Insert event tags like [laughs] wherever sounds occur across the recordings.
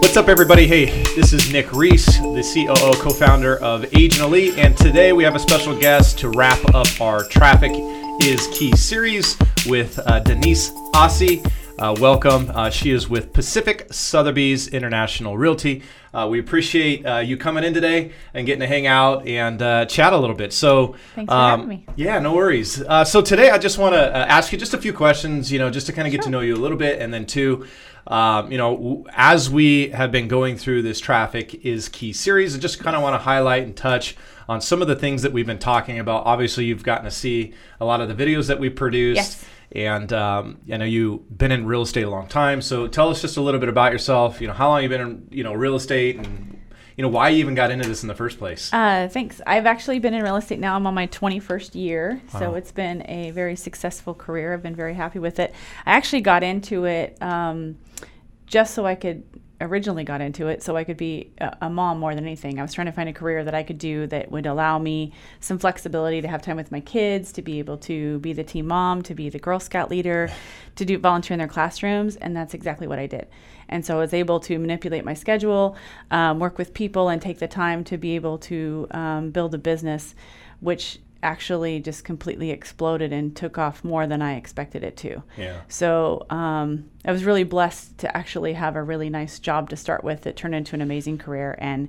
What's up, everybody? Hey, this is Nick Reese, the COO co founder of Agent Elite, and today we have a special guest to wrap up our Traffic is Key series with uh, Denise Ossie. Uh, welcome. Uh, she is with Pacific Sotheby's International Realty. Uh, we appreciate uh, you coming in today and getting to hang out and uh, chat a little bit. So, Thanks for having me. Yeah, no worries. Uh, so today, I just want to ask you just a few questions. You know, just to kind of get to know you a little bit, and then two. Um, you know, as we have been going through this traffic is key series, I just kind of want to highlight and touch on some of the things that we've been talking about. Obviously, you've gotten to see a lot of the videos that we produced. Yes. And um, I know you've been in real estate a long time, so tell us just a little bit about yourself. You know, how long you've been in you know real estate, and you know why you even got into this in the first place. Uh, thanks. I've actually been in real estate now. I'm on my 21st year, so it's been a very successful career. I've been very happy with it. I actually got into it um, just so I could originally got into it so I could be a, mom more than anything. I was trying to find a career that I could do that would allow me some flexibility to have time with my kids, to be able to be the team mom, to be the Girl Scout leader, to do volunteer in their classrooms, and that's exactly what I did. And so I was able to manipulate my schedule, um, work with people, and take the time to be able to um, build a business, which actually just completely exploded and took off more than I expected it to. Yeah. So um, I was really blessed to actually have a really nice job to start with that turned into an amazing career, and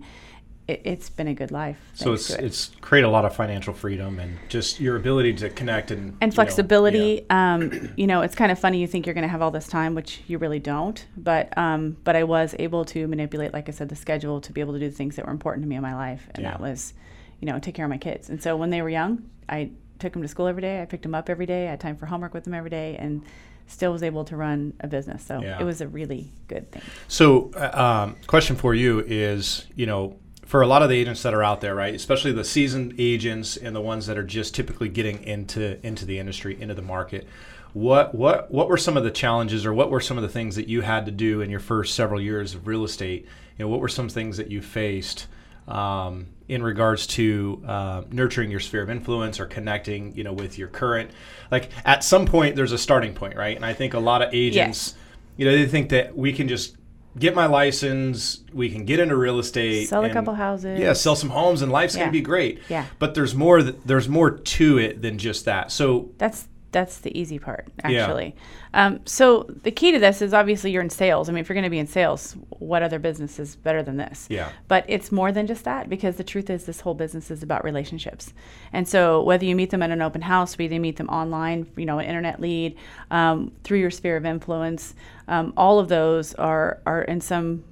it, it's been a good life. So it's it. it's create a lot of financial freedom and just your ability to connect and you know, and flexibility. yeah. Um, you know, it's kind of funny. You think you're going to have all this time, which you really don't. But um, but I was able to manipulate, like I said, the schedule to be able to do the things that were important to me in my life, and Yeah. that was, you know, take care of my kids. And so when they were young, I took them to school every day. I picked them up every day. I had time for homework with them every day, and still was able to run a business. So Yeah. it was a really good thing. So, uh, um, question for you is, you know, for a lot of the agents that are out there, right, especially the seasoned agents and the ones that are just typically getting into into the industry, into the market, what what what were some of the challenges, or what were some of the things that you had to do in your first several years of real estate? You know, what were some things that you faced? Um, in regards to uh, nurturing your sphere of influence or connecting, you know, with your current, like at some point there's a starting point, right? And I think a lot of agents, you know, they think that we can just get my license, we can get into real estate, Sell a couple houses. yeah, sell some homes, and life's Yeah. gonna be great. Yeah. But there's more. th- There's more to it than just that. So That's that's the easy part, Yeah. actually. Um, so the key to this is obviously you're in sales. I mean, if you're going to be in sales, what other business is better than this? Yeah. But it's more than just that because the truth is this whole business is about relationships. And so whether you meet them at an open house, whether you meet them online, you know, an internet lead, um, through your sphere of influence, um, all of those are are in some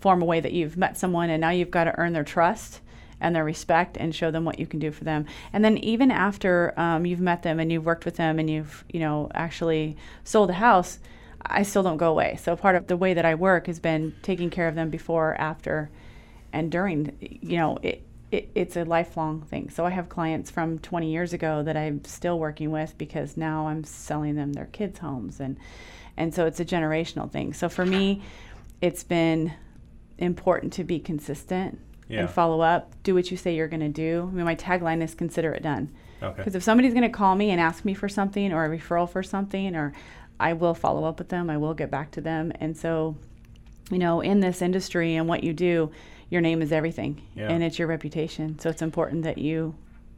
form of way that you've met someone and now you've got to earn their trust and their respect and show them what you can do for them. And then even after um, you've met them and you've worked with them and you've you know actually sold a house, I still don't go away. So part of the way that I work has been taking care of them before, after, and during. You know it. It, it's a lifelong thing. So I have clients from 20 years ago that I'm still working with because now I'm selling them their kids' homes and and so it's a generational thing. So for me, it's been important to be consistent Yeah. and follow up. Do what you say you're going to do. I mean, my tagline is "Consider it done." okay. Because if somebody's going to call me and ask me for something or a referral for something, or I will follow up with them, I will get back to them. And so, you know, in this industry and what you do, your name is everything, Yeah. and it's your reputation. So it's important that you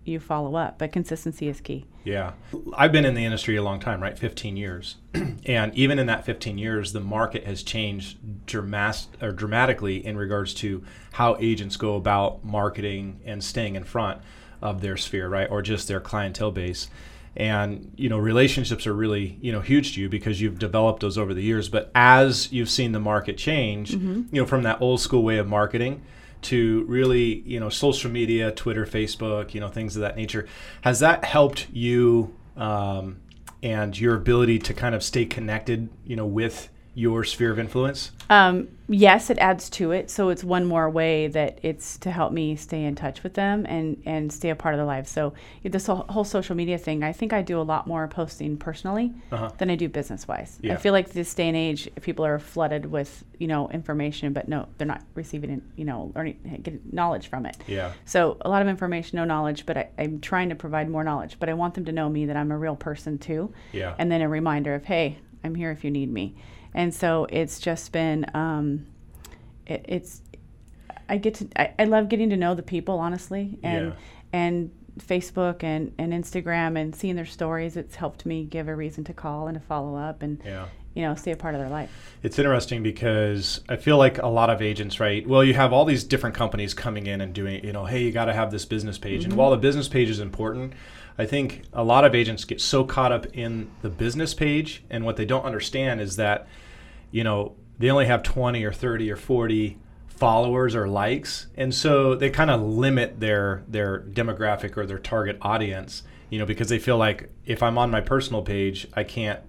you follow up. But consistency is key. Yeah. I've been in the industry a long time, right? 15 years. [clears throat] and even in that 15 years, the market has changed dramas- or dramatically in regards to how agents go about marketing and staying in front of their sphere, right? Or just their clientele base. And, you know, relationships are really, you know, huge to you because you've developed those over the years. But as you've seen the market change, mm-hmm. you know, from that old school way of marketing to really, you know, social media, Twitter, Facebook, you know, things of that nature. Has that helped you um, and your ability to kind of stay connected, you know, with your sphere of influence? Um, yes, it adds to it. So it's one more way that it's to help me stay in touch with them and, and stay a part of their lives. So this whole, whole social media thing, I think I do a lot more posting personally Uh-huh. than I do business wise. Yeah. I feel like this day and age, people are flooded with you know information, but no, they're not receiving you know learning getting knowledge from it. Yeah. So a lot of information, no knowledge, but I, I'm trying to provide more knowledge. But I want them to know me that I'm a real person too Yeah. and then a reminder of hey i'm here if you need me and so it's just been um, it, it's I get to I, I love getting to know the people honestly and Yeah. and Facebook and, and Instagram and seeing their stories it's helped me give a reason to call and to follow up and Yeah. you know stay a part of their life. It's interesting because I feel like a lot of agents, right? Well, you have all these different companies coming in and doing, you know, hey, you got to have this business page. And while the business page is important, I think a lot of agents get so caught up in the business page. And what they don't understand is that, you know, they only have 20 or 30 or 40 followers or likes. And so they kind of limit their their demographic or their target audience, you know, because they feel like if I'm on my personal page, I can't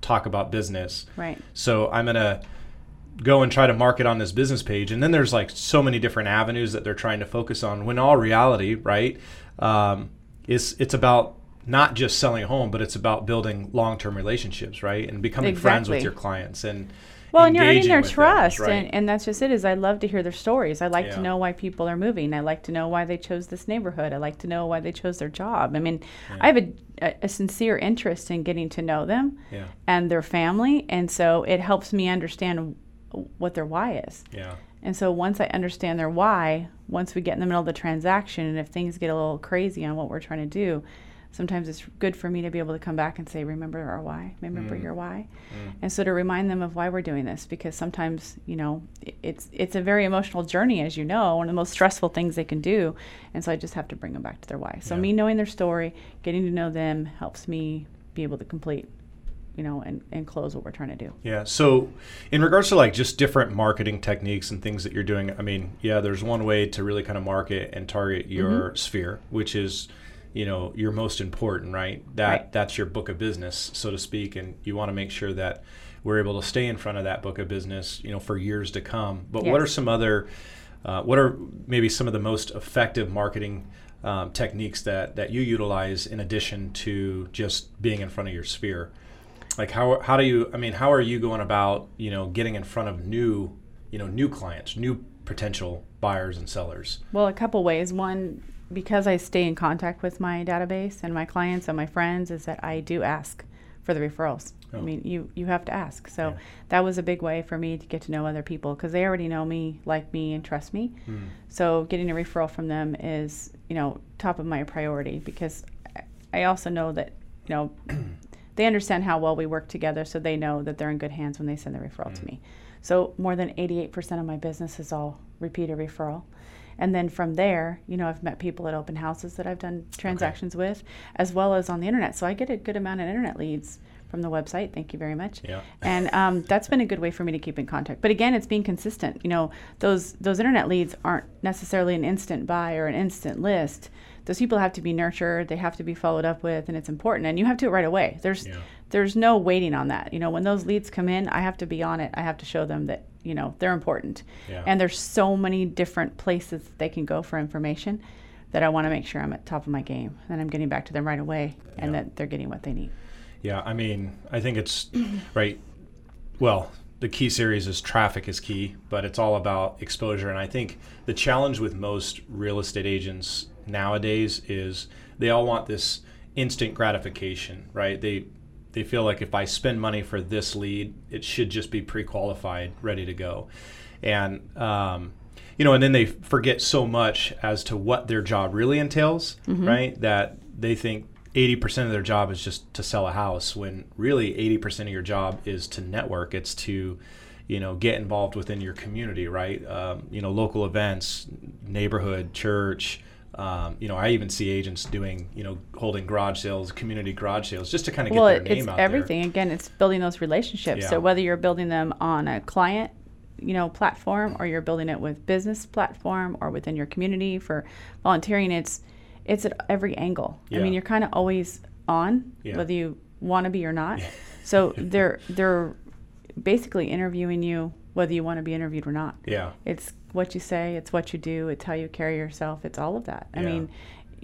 talk about business. Right. So I'm gonna go and try to market on this business page, and then there's like so many different avenues that they're trying to focus on. When all reality, right, um, is it's about not just selling a home, but it's about building long-term relationships, right, and becoming friends with your clients and Well, and you're earning their with them, trust, right? and, and that's just it. Is I love to hear their stories. I like Yeah. to know why people are moving. I like to know why they chose this neighborhood. I like to know why they chose their job. I mean, I have a, a, a sincere interest in getting to know them yeah, and their family, and so it helps me understand what their why is. yeah, And so once I understand their why, once we get in the middle of the transaction, and if things get a little crazy on what we're trying to do, sometimes it's good for me to be able to come back and say, "Remember our why. Remember Mm. your why," and so to remind them of why we're doing this, because sometimes you know it's it's a very emotional journey, as you know, one of the most stressful things they can do, and so I just have to bring them back to their why. So Yeah. me knowing their story, getting to know them, helps me be able to complete, you know, and, and close what we're trying to do. yeah. So, in regards to like just different marketing techniques and things that you're doing, I mean, yeah, there's one way to really kind of market and target your sphere, which is you know your most important right that Right. that's your book of business so to speak and you want to make sure that we're able to stay in front of that book of business you know for years to come but what are some other uh, what are maybe some of the most effective marketing um, techniques that that you utilize in addition to just being in front of your sphere like how how do you i mean how are you going about you know getting in front of new you know new clients new potential buyers and sellers Well, a couple ways. One, because I stay in contact with my database and my clients and my friends, is that I do ask for the referrals. Oh. I mean, you you have to ask. So Yeah. that was a big way for me to get to know other people because they already know me, like me, and trust me. Hmm. So getting a referral from them is you know top of my priority because I also know that you know they understand how well we work together, so they know that they're in good hands when they send the referral to me. So more than 88% of my business is all repeated referral. And then from there, you know, I've met people at open houses that I've done transactions with, as well as on the internet. So I get a good amount of internet leads from the website. Thank you very much. Yeah. [laughs] And um, that's been a good way for me to keep in contact. But again, it's being consistent. You know, those those internet leads aren't necessarily an instant buy or an instant list. Those people have to be nurtured. They have to be followed up with, and it's important. And you have to do it right away. There's Yeah. there's no waiting on that. You know, when those leads come in, I have to be on it. I have to show them that you know they're important. Yeah. And there's so many different places they can go for information that I want to make sure I'm at top of my game and I'm getting back to them right away and Yeah. that they're getting what they need. Yeah, I mean, I think it's right. Well, the key series is traffic is key, but it's all about exposure. And I think the challenge with most real estate agents nowadays is they all want this instant gratification, right? They they feel like if I spend money for this lead, it should just be pre-qualified, ready to go, and um, you know, and then they forget so much as to what their job really entails, right? That they think 80% of their job is just to sell a house when really 80% of your job is to network it's to you know get involved within your community right um, you know local events neighborhood church um, you know i even see agents doing you know holding garage sales community garage sales just to kind of get well, their name it's out everything. Again, it's building those relationships. Yeah. So whether you're building them on a client, you know, platform, or you're building it with business platform, or within your community for volunteering, it's it's at every angle. I mean, you're kind of always on, Yeah. whether you want to be or not. [laughs] so they're they're basically interviewing you whether you want to be interviewed or not. yeah It's what you say, it's what you do, it's how you carry yourself, it's all of that. I mean,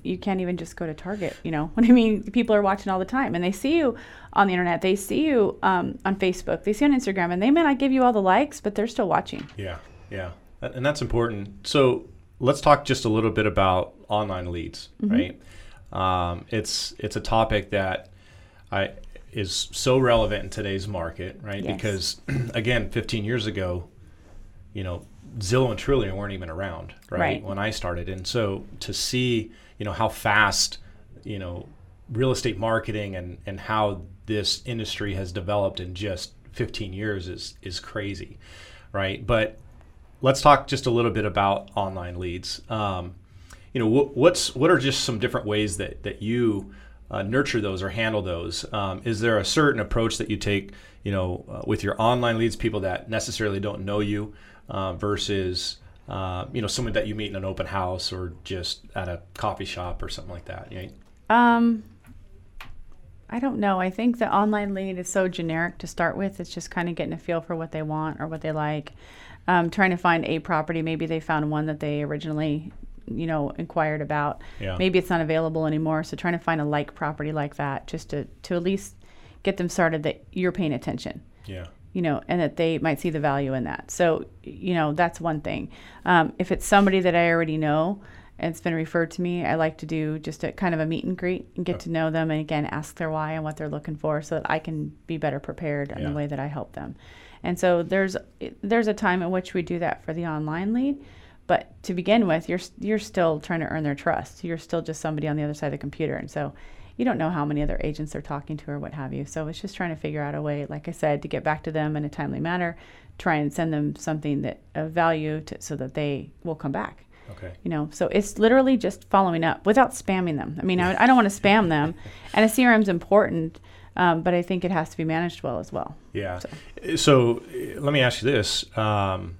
you can't even just go to Target, you know [laughs] what I mean? People are watching all the time and they see you on the internet, they see you um, on Facebook, they see you on Instagram, and they may not give you all the likes, but they're still watching. Yeah, yeah, and that's important. So let's talk just a little bit about online leads, Mm-hmm. right? Um, it's it's a topic that I is so relevant in today's market, right? Yes. Because [clears throat] again, 15 years ago, you know, Zillow and Trulia weren't even around, right, Right. when I started. And so to see, you know, how fast, you know, real estate marketing and, and how this industry has developed in just 15 years is is crazy, right? But let's talk just a little bit about online leads. Um, you know, wh- what's what are just some different ways that that you uh, nurture those or handle those? Um, is there a certain approach that you take, you know, uh, with your online leads, people that necessarily don't know you, uh, versus uh, you know someone that you meet in an open house or just at a coffee shop or something like that? Know? Um, I don't know. I think the online lead is so generic to start with. It's just kind of getting a feel for what they want or what they like. Um, trying to find a property. Maybe they found one that they originally, you know, inquired about. Yeah. Maybe it's not available anymore. So trying to find a like property like that, just to to at least get them started that you're paying attention Yeah. You know, and that they might see the value in that. So, you know, that's one thing. Um, if it's somebody that I already know and it's been referred to me, I like to do just a kind of a meet and greet and get to know them and again ask their why and what they're looking for so that I can be better prepared in Yeah. the way that I help them. And so there's there's a time in which we do that for the online lead. But to begin with, you're you're still trying to earn their trust. You're still just somebody on the other side of the computer, and so you don't know how many other agents they're talking to or what have you. So it's just trying to figure out a way, like I said, to get back to them in a timely manner, try and send them something that of value to, so that they will come back. Okay. You know, so it's literally just following up without spamming them. I mean, I, I don't want to spam them, [laughs] and a CRM is important, um, but I think it has to be managed well as well. Yeah. So, uh, let me ask you this. Um,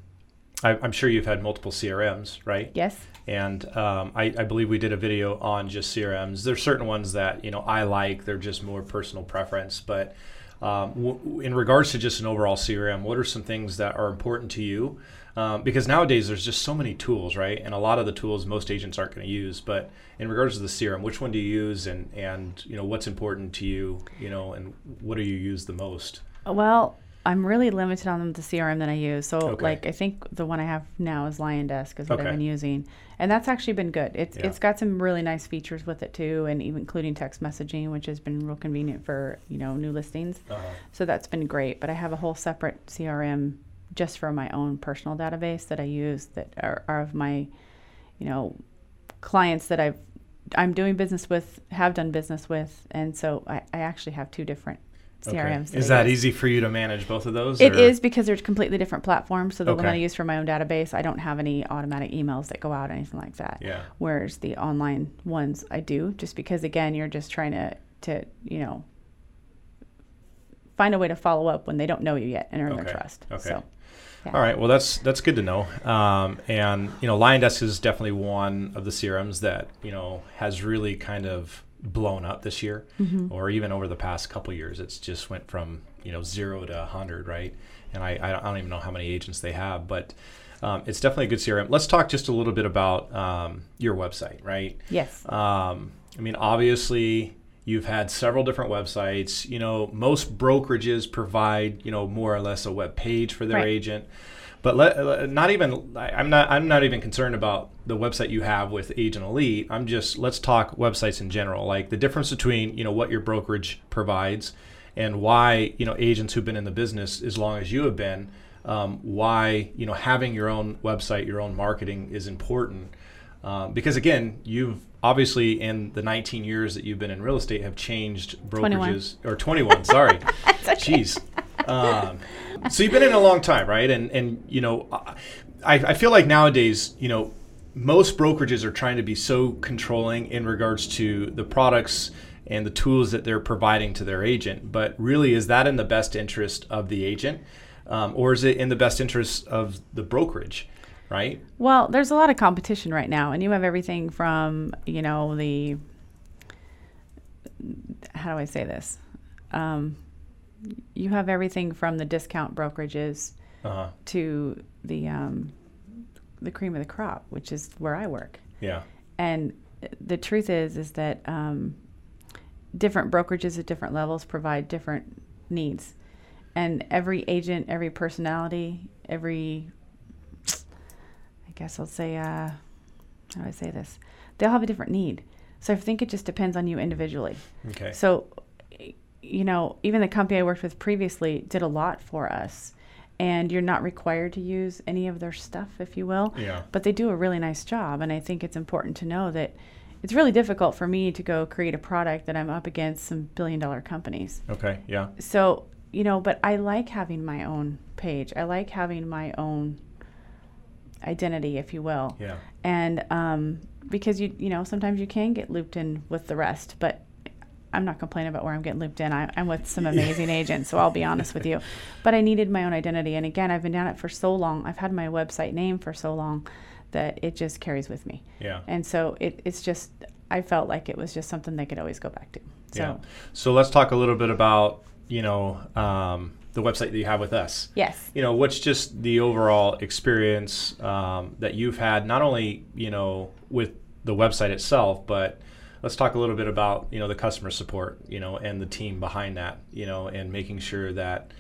I, I'm sure you've had multiple CRMs, right? Yes. And um, I, I believe we did a video on just CRMs. There's certain ones that you know I like. They're just more personal preference. But um, w- in regards to just an overall CRM, what are some things that are important to you? Um, because nowadays there's just so many tools, right? And a lot of the tools most agents aren't going to use. But in regards to the CRM, which one do you use, and and you know what's important to you, you know, and what do you use the most? Well, I'm really limited on the CRM that I use. So, Okay. like, I think the one I have now is LionDesk is what Okay. I've been using, and that's actually been good. It's Yeah. it's got some really nice features with it too, and even including text messaging, which has been real convenient for you know new listings. Uh, So that's been great. But I have a whole separate CRM just for my own personal database that I use that are, are of my, you know, clients that I've I'm doing business with, have done business with, and so I, I actually have two different okay. Is that easy for you to manage both of those? It or- is because they're completely different platforms. So the one I use for my own database, I don't have any automatic emails that go out or anything like that. Yeah. Whereas the online ones I do, just because again you're just trying to to you know find a way to follow up when they don't know you yet and earn Okay. their trust. Okay. So yeah. All right. Well, that's that's good to know. Um, and you know, LionDesk is definitely one of the CRMs that you know has really kind of blown up this year, Mm-hmm. or even over the past couple years. It's just went from you know zero to hundred, right? And I, I don't- I don't even know how many agents they have, but um, it's definitely a good CRM. Let's talk just a little bit about um, your website, right? Yes. Um, I mean, obviously, you've had several different websites. You know, most brokerages provide, you know, more or less a web page for their Right. agent. But let, let- not even I'm not I'm not even concerned about the website you have with Agent Elite. I'm just let's talk websites in general, like the difference between you know what your brokerage provides and why you know agents who've been in the business as long as you have been, um, why you know having your own website, your own marketing is important. Um, because again, you've obviously in the 19 years that you've been in real estate have changed 21. brokerages or 21. sorry, [laughs] jeez. Um, so you've been in a long time, right? And and you know, I, I feel like nowadays, you know, most brokerages are trying to be so controlling in regards to the products and the tools that they're providing to their agent. But really, is that in the best interest of the agent, um, or is it in the best interest of the brokerage? Right? Well, there's a lot of competition right now, and you have everything from you know the how do I say this? Um, you have everything from the discount brokerages Uh, to the um, the cream of the crop, which is where I work. yeah. And the truth is, is that um, different brokerages at different levels provide different needs, and every agent, every personality, every I guess I'll say, uh, how do I say this? They'll have a different need. So I think it just depends on you individually. Okay. So, you know, even the company I worked with previously did a lot for us. and you're not required to use any of their stuff, if you will. Yeah. But they do a really nice job, and I think it's important to know that it's really difficult for me to go create a product that I'm up against some billion dollar companies. Okay. Yeah. So, you know, but I like having my own page. I like having my own identity, if you will. Yeah. And um, because you, you know, sometimes you can get looped in with the rest, but I'm not complaining about where I'm getting looped in. I, I'm with some [laughs] amazing agents, so I'll be honest with you. But I needed my own identity. And again, I've been down it for so long. I've had my website name for so long that it just carries with me. Yeah. And so it, it's just, I felt like it was just something they could always go back to. So, yeah. So let's talk a little bit about you know um, the website that you have with us. yes. You know, what's just the overall experience um, that you've had, not only you know with the website itself, but let's talk a little bit about you know the customer support, you know, and the team behind that, you know, and making sure that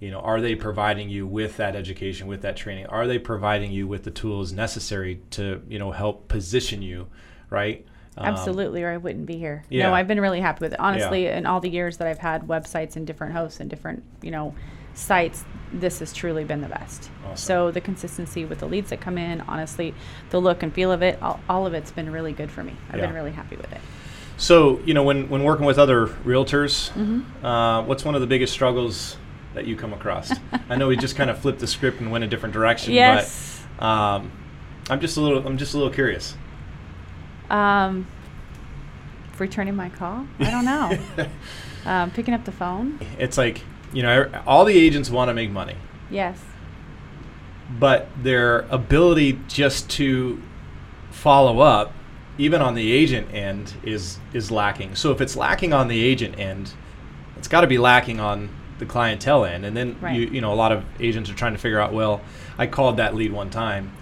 you know are they providing you with that education, with that training? Are they providing you with the tools necessary to you know help position you, right? Um, Absolutely, or I wouldn't be here. yeah. No, I've been really happy with it. Honestly, in all the years that I've had websites and different hosts and different, you know, sites, this has truly been the best. Awesome. So the consistency with the leads that come in, honestly, the look and feel of it, all, all of it's been really good for me. I've Yeah. been really happy with it. So, you know, when, when working with other realtors, Mm-hmm. uh, what's one of the biggest struggles that you come across? I know we just kind of [laughs] flipped the script and went a different direction, Yes. but um, I'm just a little I'm just a little curious. Um, returning my call? I don't know. [laughs] um, picking up the phone? It's like, you know, all the agents want to make money, Yes. but their ability just to follow up even on the agent end is is lacking. So if it's lacking on the agent end, it's got to be lacking on the clientele end. And then Right. you you know a lot of agents are trying to figure out, well, I called that lead one time.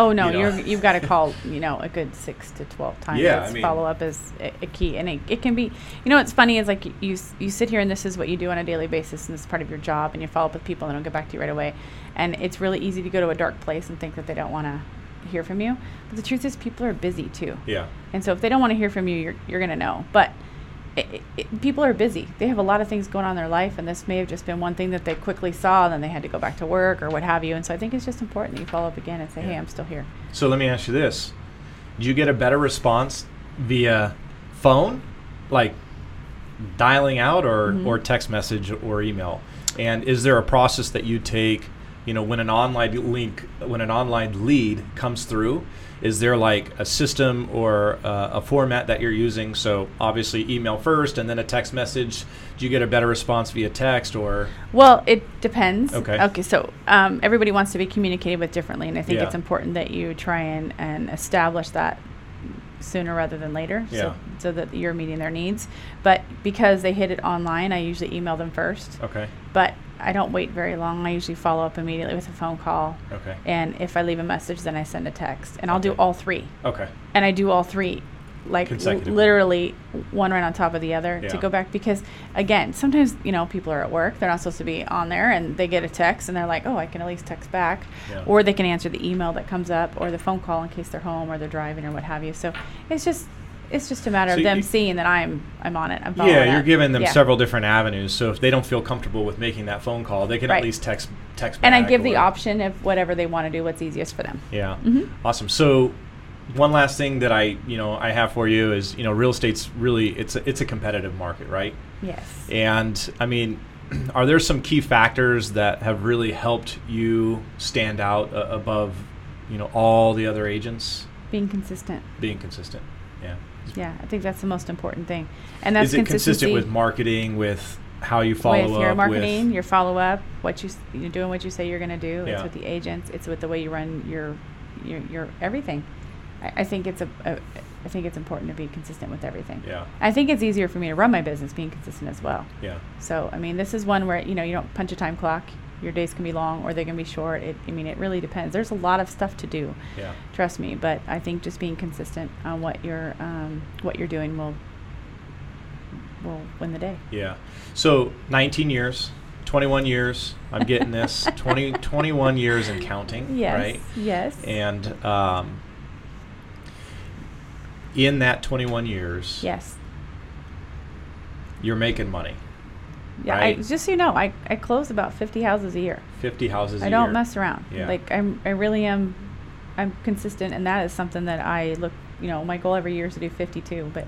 Oh no, You know. you are you've got to call you know a good six to twelve [laughs] times. Yeah, I mean- follow up is a, a key, and it, it can be. You know what's funny is like you you sit here and this is what you do on a daily basis, and it's part of your job, and you follow up with people and don't get back to you right away, and it's really easy to go to a dark place and think that they don't want to hear from you. But the truth is, people are busy too, Yeah. and so if they don't want to hear from you, you're you're gonna know. But it, it, people are busy. They have a lot of things going on in their life, and this may have just been one thing that they quickly saw, and then they had to go back to work or what have you. And so I think it's just important that you follow up again and say, "Hey, I'm still here." So let me ask you this: Do you get a better response via phone, like dialing out, or Mhm. or text message or email? And is there a process that you take? You know, when an online link, when an online lead comes through, is there like a system or uh, a format that you're using? So obviously, email first, and then a text message. Do you get a better response via text or? Well, it depends. Okay. Okay. So um, everybody wants to be communicated with differently, and I think Yeah. it's important that you try and, and establish that sooner rather than later, Yeah. so so that you're meeting their needs. But because they hit it online, I usually email them first. Okay. But I don't wait very long. I usually follow up immediately with a phone call. Okay. And if I leave a message, then I send a text, and I'll do all three. Okay. And I do all three, like l- literally one right on top of the other to go back because again, sometimes you know people are at work, they're not supposed to be on there, and they get a text and they're like, oh, I can at least text back, Yeah. or they can answer the email that comes up or the phone call in case they're home or they're driving or what have you. So it's just it's just a matter So of them seeing that I'm I'm on it. I'm Yeah, you're up. giving them Yeah. several different avenues. So if they don't feel comfortable with making that phone call, they can Right. at least text text. And I give the option of whatever they want to do, what's easiest for them. Yeah, Mhm. awesome. So one last thing that I you know I have for you is you know real estate's really it's a, it's a competitive market, right? Yes. And I mean, [clears throat] are there some key factors that have really helped you stand out uh, above you know all the other agents Being consistent. being consistent? Yeah. I think that's the most important thing. And that's Is it consistent with marketing, with how you follow up with up, your marketing, with your follow up, what you you're doing, what you say you're going to do. Yeah. It's with the agents. It's with the way you run your your, your everything. I, I think it's a, a I think it's important to be consistent with everything. yeah, I think it's easier for me to run my business being consistent as well. yeah, So I mean, this is one where you know you don't punch a time clock. Your days can be long or they can be short. It, I mean, it really depends. There's a lot of stuff to do. yeah. Trust me, but I think just being consistent on what you're um, what you're doing will will win the day. Yeah. So 19 years, 21 years. I'm getting this. [laughs] 20, 21 years and counting. Yes. Right. Yes. And um, in that 21 years, yes. you're making money. Yeah, right? I, just so you know, I, I close about 50 houses a year. 50 houses. I don't year. mess around. Yeah. Like I'm, I really am. I'm consistent, and that is something that I look. You know, my goal every year is to do 52, but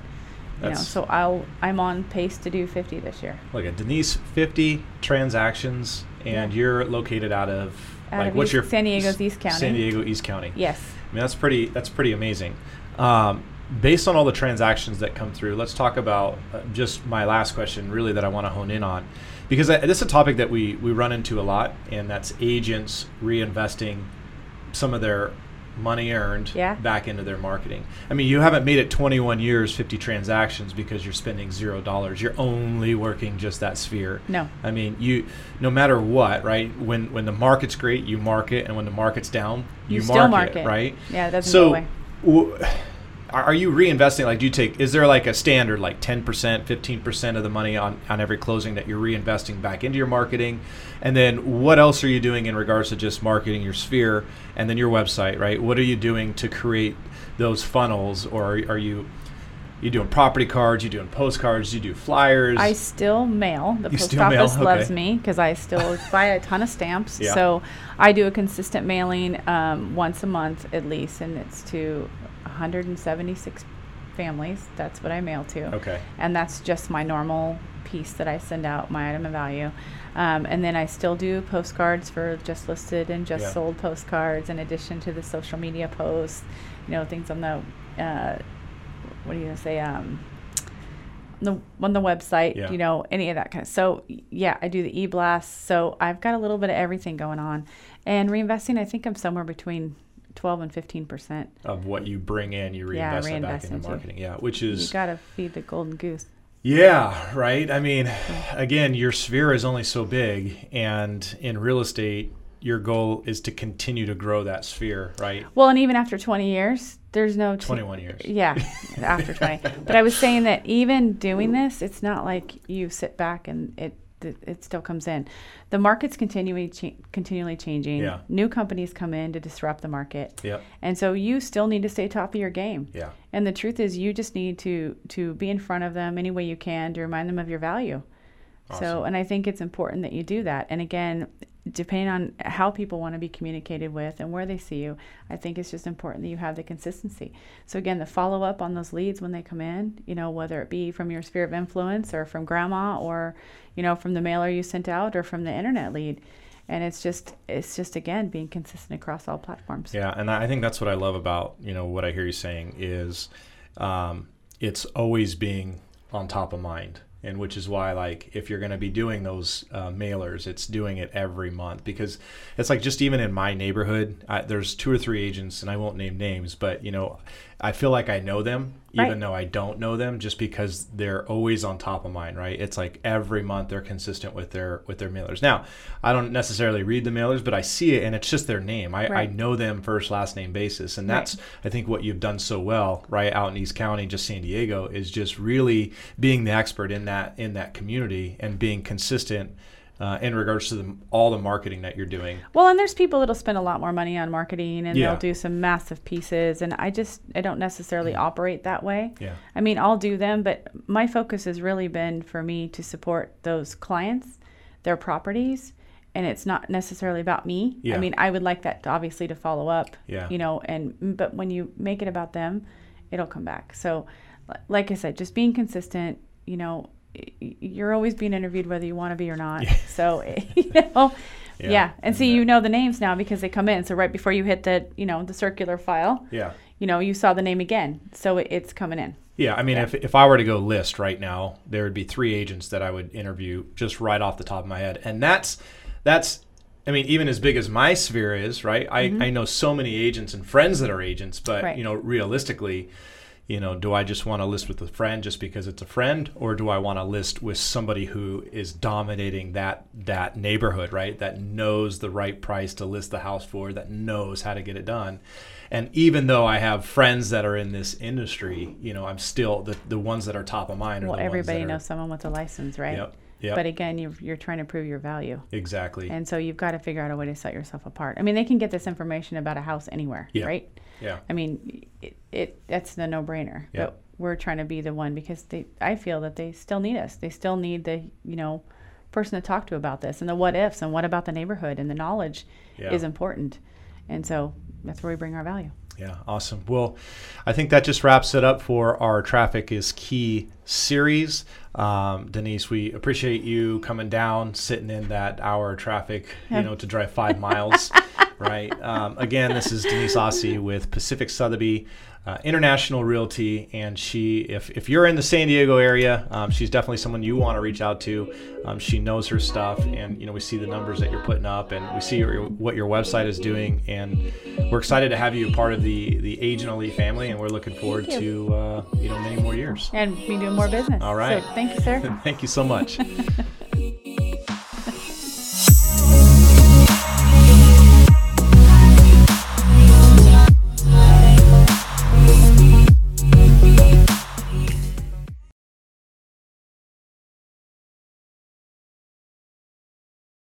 you know, so I'll I'm on pace to do 50 this year. Look at Denise, 50 transactions, and Yeah. you're located out of Out like of what's East- your San Diego's East County. San Diego East County. Yes. I mean that's pretty that's pretty amazing. Um, based on all the transactions that come through, let's talk about uh, just my last question, really that I want to hone in on, because I, this is a topic that we we run into a lot, and that's agents reinvesting some of their money earned Yeah. back into their marketing. I mean, you haven't made it 21 years, 50 transactions because you're spending zero dollars. You're only working just that sphere. No. I mean, you no matter what, right? When when the market's great, you market, and when the market's down, you, You still market, market. right? Yeah, doesn't so, w- are are you reinvesting? Like, do you take? Is there like a standard, like ten percent, fifteen percent of the money on on every closing that you're reinvesting back into your marketing? And then, what else are you doing in regards to just marketing your sphere and then your website, right? What are you doing to create those funnels, or are, are you you doing property cards? You doing postcards? You do flyers? I still mail. The You post office loves me because I still [laughs] buy a ton of stamps. Yeah. So I do a consistent mailing um, once a month at least, and it's to 176 families. That's what I mail to. okay. And that's just my normal piece that I send out, my item of value. Um, and then I still do postcards for just listed and just Yeah. sold postcards, in addition to the social media posts, you know, things on the, uh, what are you gonna say? Um, the on the website, Yeah. you know, any of that kind of. So yeah, I do the e blast. So I've got a little bit of everything going on, and reinvesting. I think I'm somewhere between twelve and fifteen percent. Of what you bring in, you Yeah, reinvest back into into. marketing. Yeah, which is. You got to feed the golden goose. Yeah, right. I mean, again, your sphere is only so big, and in real estate, your goal is to continue to grow that sphere, right? Well, and even after 20 years, there's no ch- 21 years. Yeah, after 20. But I was saying that even doing this, it's not like you sit back and it it, it still comes in. The market's continually cha- continually changing. Yeah. New companies come in to disrupt the market. Yep. And so you still need to stay top of your game. Yeah. And the truth is you just need to to be in front of them any way you can to remind them of your value. Awesome. So, and I think it's important that you do that. And again, depending on how people want to be communicated with and where they see you, I think it's just important that you have the consistency. So, again, the follow up on those leads when they come in, you know, whether it be from your sphere of influence or from grandma or, you know, from the mailer you sent out or from the internet lead. And it's just, it's just again being consistent across all platforms. Yeah, and I think that's what I love about you know what I hear you saying is, um, it's always being on top of mind, and which is why like if you're going to be doing those uh, mailers, it's doing it every month because it's like just even in my neighborhood, I, there's two or three agents, and I won't name names, but you know, I feel like I know them even Right. though I don't know them, just because they're always on top of mind, right? It's like every month they're consistent with their with their mailers. Now, I don't necessarily read the mailers, but I see it, and it's just their name. I, I know them first last name basis, and Right. that's I think what you've done so well, right, out in East County, just San Diego, is just really being the expert in that in that community and being consistent. Uh, in regards to the, all the marketing that you're doing, Well, and there's people that'll spend a lot more money on marketing and Yeah. they'll do some massive pieces. And I just, I don't necessarily operate that way. yeah, I mean, I'll do them, but my focus has really been for me to support those clients, their properties, and it's not necessarily about me. Yeah. I mean, I would like that to, obviously to follow up, Yeah. you know, and but when you make it about them, it'll come back. So, like I said, just being consistent, you know, you're always being interviewed whether you want to be or not. Yeah. So, [laughs] you know, Yeah. yeah. And see, uh, you know the names now because they come in. So right before you hit the, you know, the circular file, yeah. you know, you saw the name again. So it, it's coming in. Yeah, I mean, Yeah. if, if I were to go list right now, there would be three agents that I would interview just right off the top of my head, and that's that's. I mean, even as big as my sphere is, right? I, I know so many agents and friends that are agents, but Mm-hmm. Right. you know, realistically, you know, do I just want to list with a friend just because it's a friend, or do I want to list with somebody who is dominating that that neighborhood, right? That knows the right price to list the house for, that knows how to get it done. And even though I have friends that are in this industry, you know, I'm still the, the ones that are top of mind. Are Well, everybody that are- knows someone with a license, right? Yep. Yep. But again, you're, you're trying to prove your value. exactly. And so you've got to figure out a way to set yourself apart. I mean, they can get this information about a house anywhere, Yeah. right? Yeah. I mean, it, it that's the no-brainer. Yeah. But we're trying to be the one because they I feel that they still need us. They still need the, you know, person to talk to about this and the what ifs and what about the neighborhood and the knowledge Yeah. is important. And so that's where we bring our value. Yeah, awesome. Well, I think that just wraps it up for our Traffic is Key series. Um, Denise, we appreciate you coming down, sitting in that hour of traffic, you know, to drive five miles, [laughs] right? Um, again, this is Denise Ossie with Pacific Sotheby uh, International Realty, and she, if, if you're in the San Diego area, um, she's definitely someone you want to reach out to. Um, she knows her stuff, and you know, we see the numbers that you're putting up, and we see your, what your website is doing, and we're excited to have you a part of the the Agent Elite family, and we're looking forward to uh, you know many more years. And be doing more business. All right. So thank you, sir. [laughs] Thank you so much. [laughs]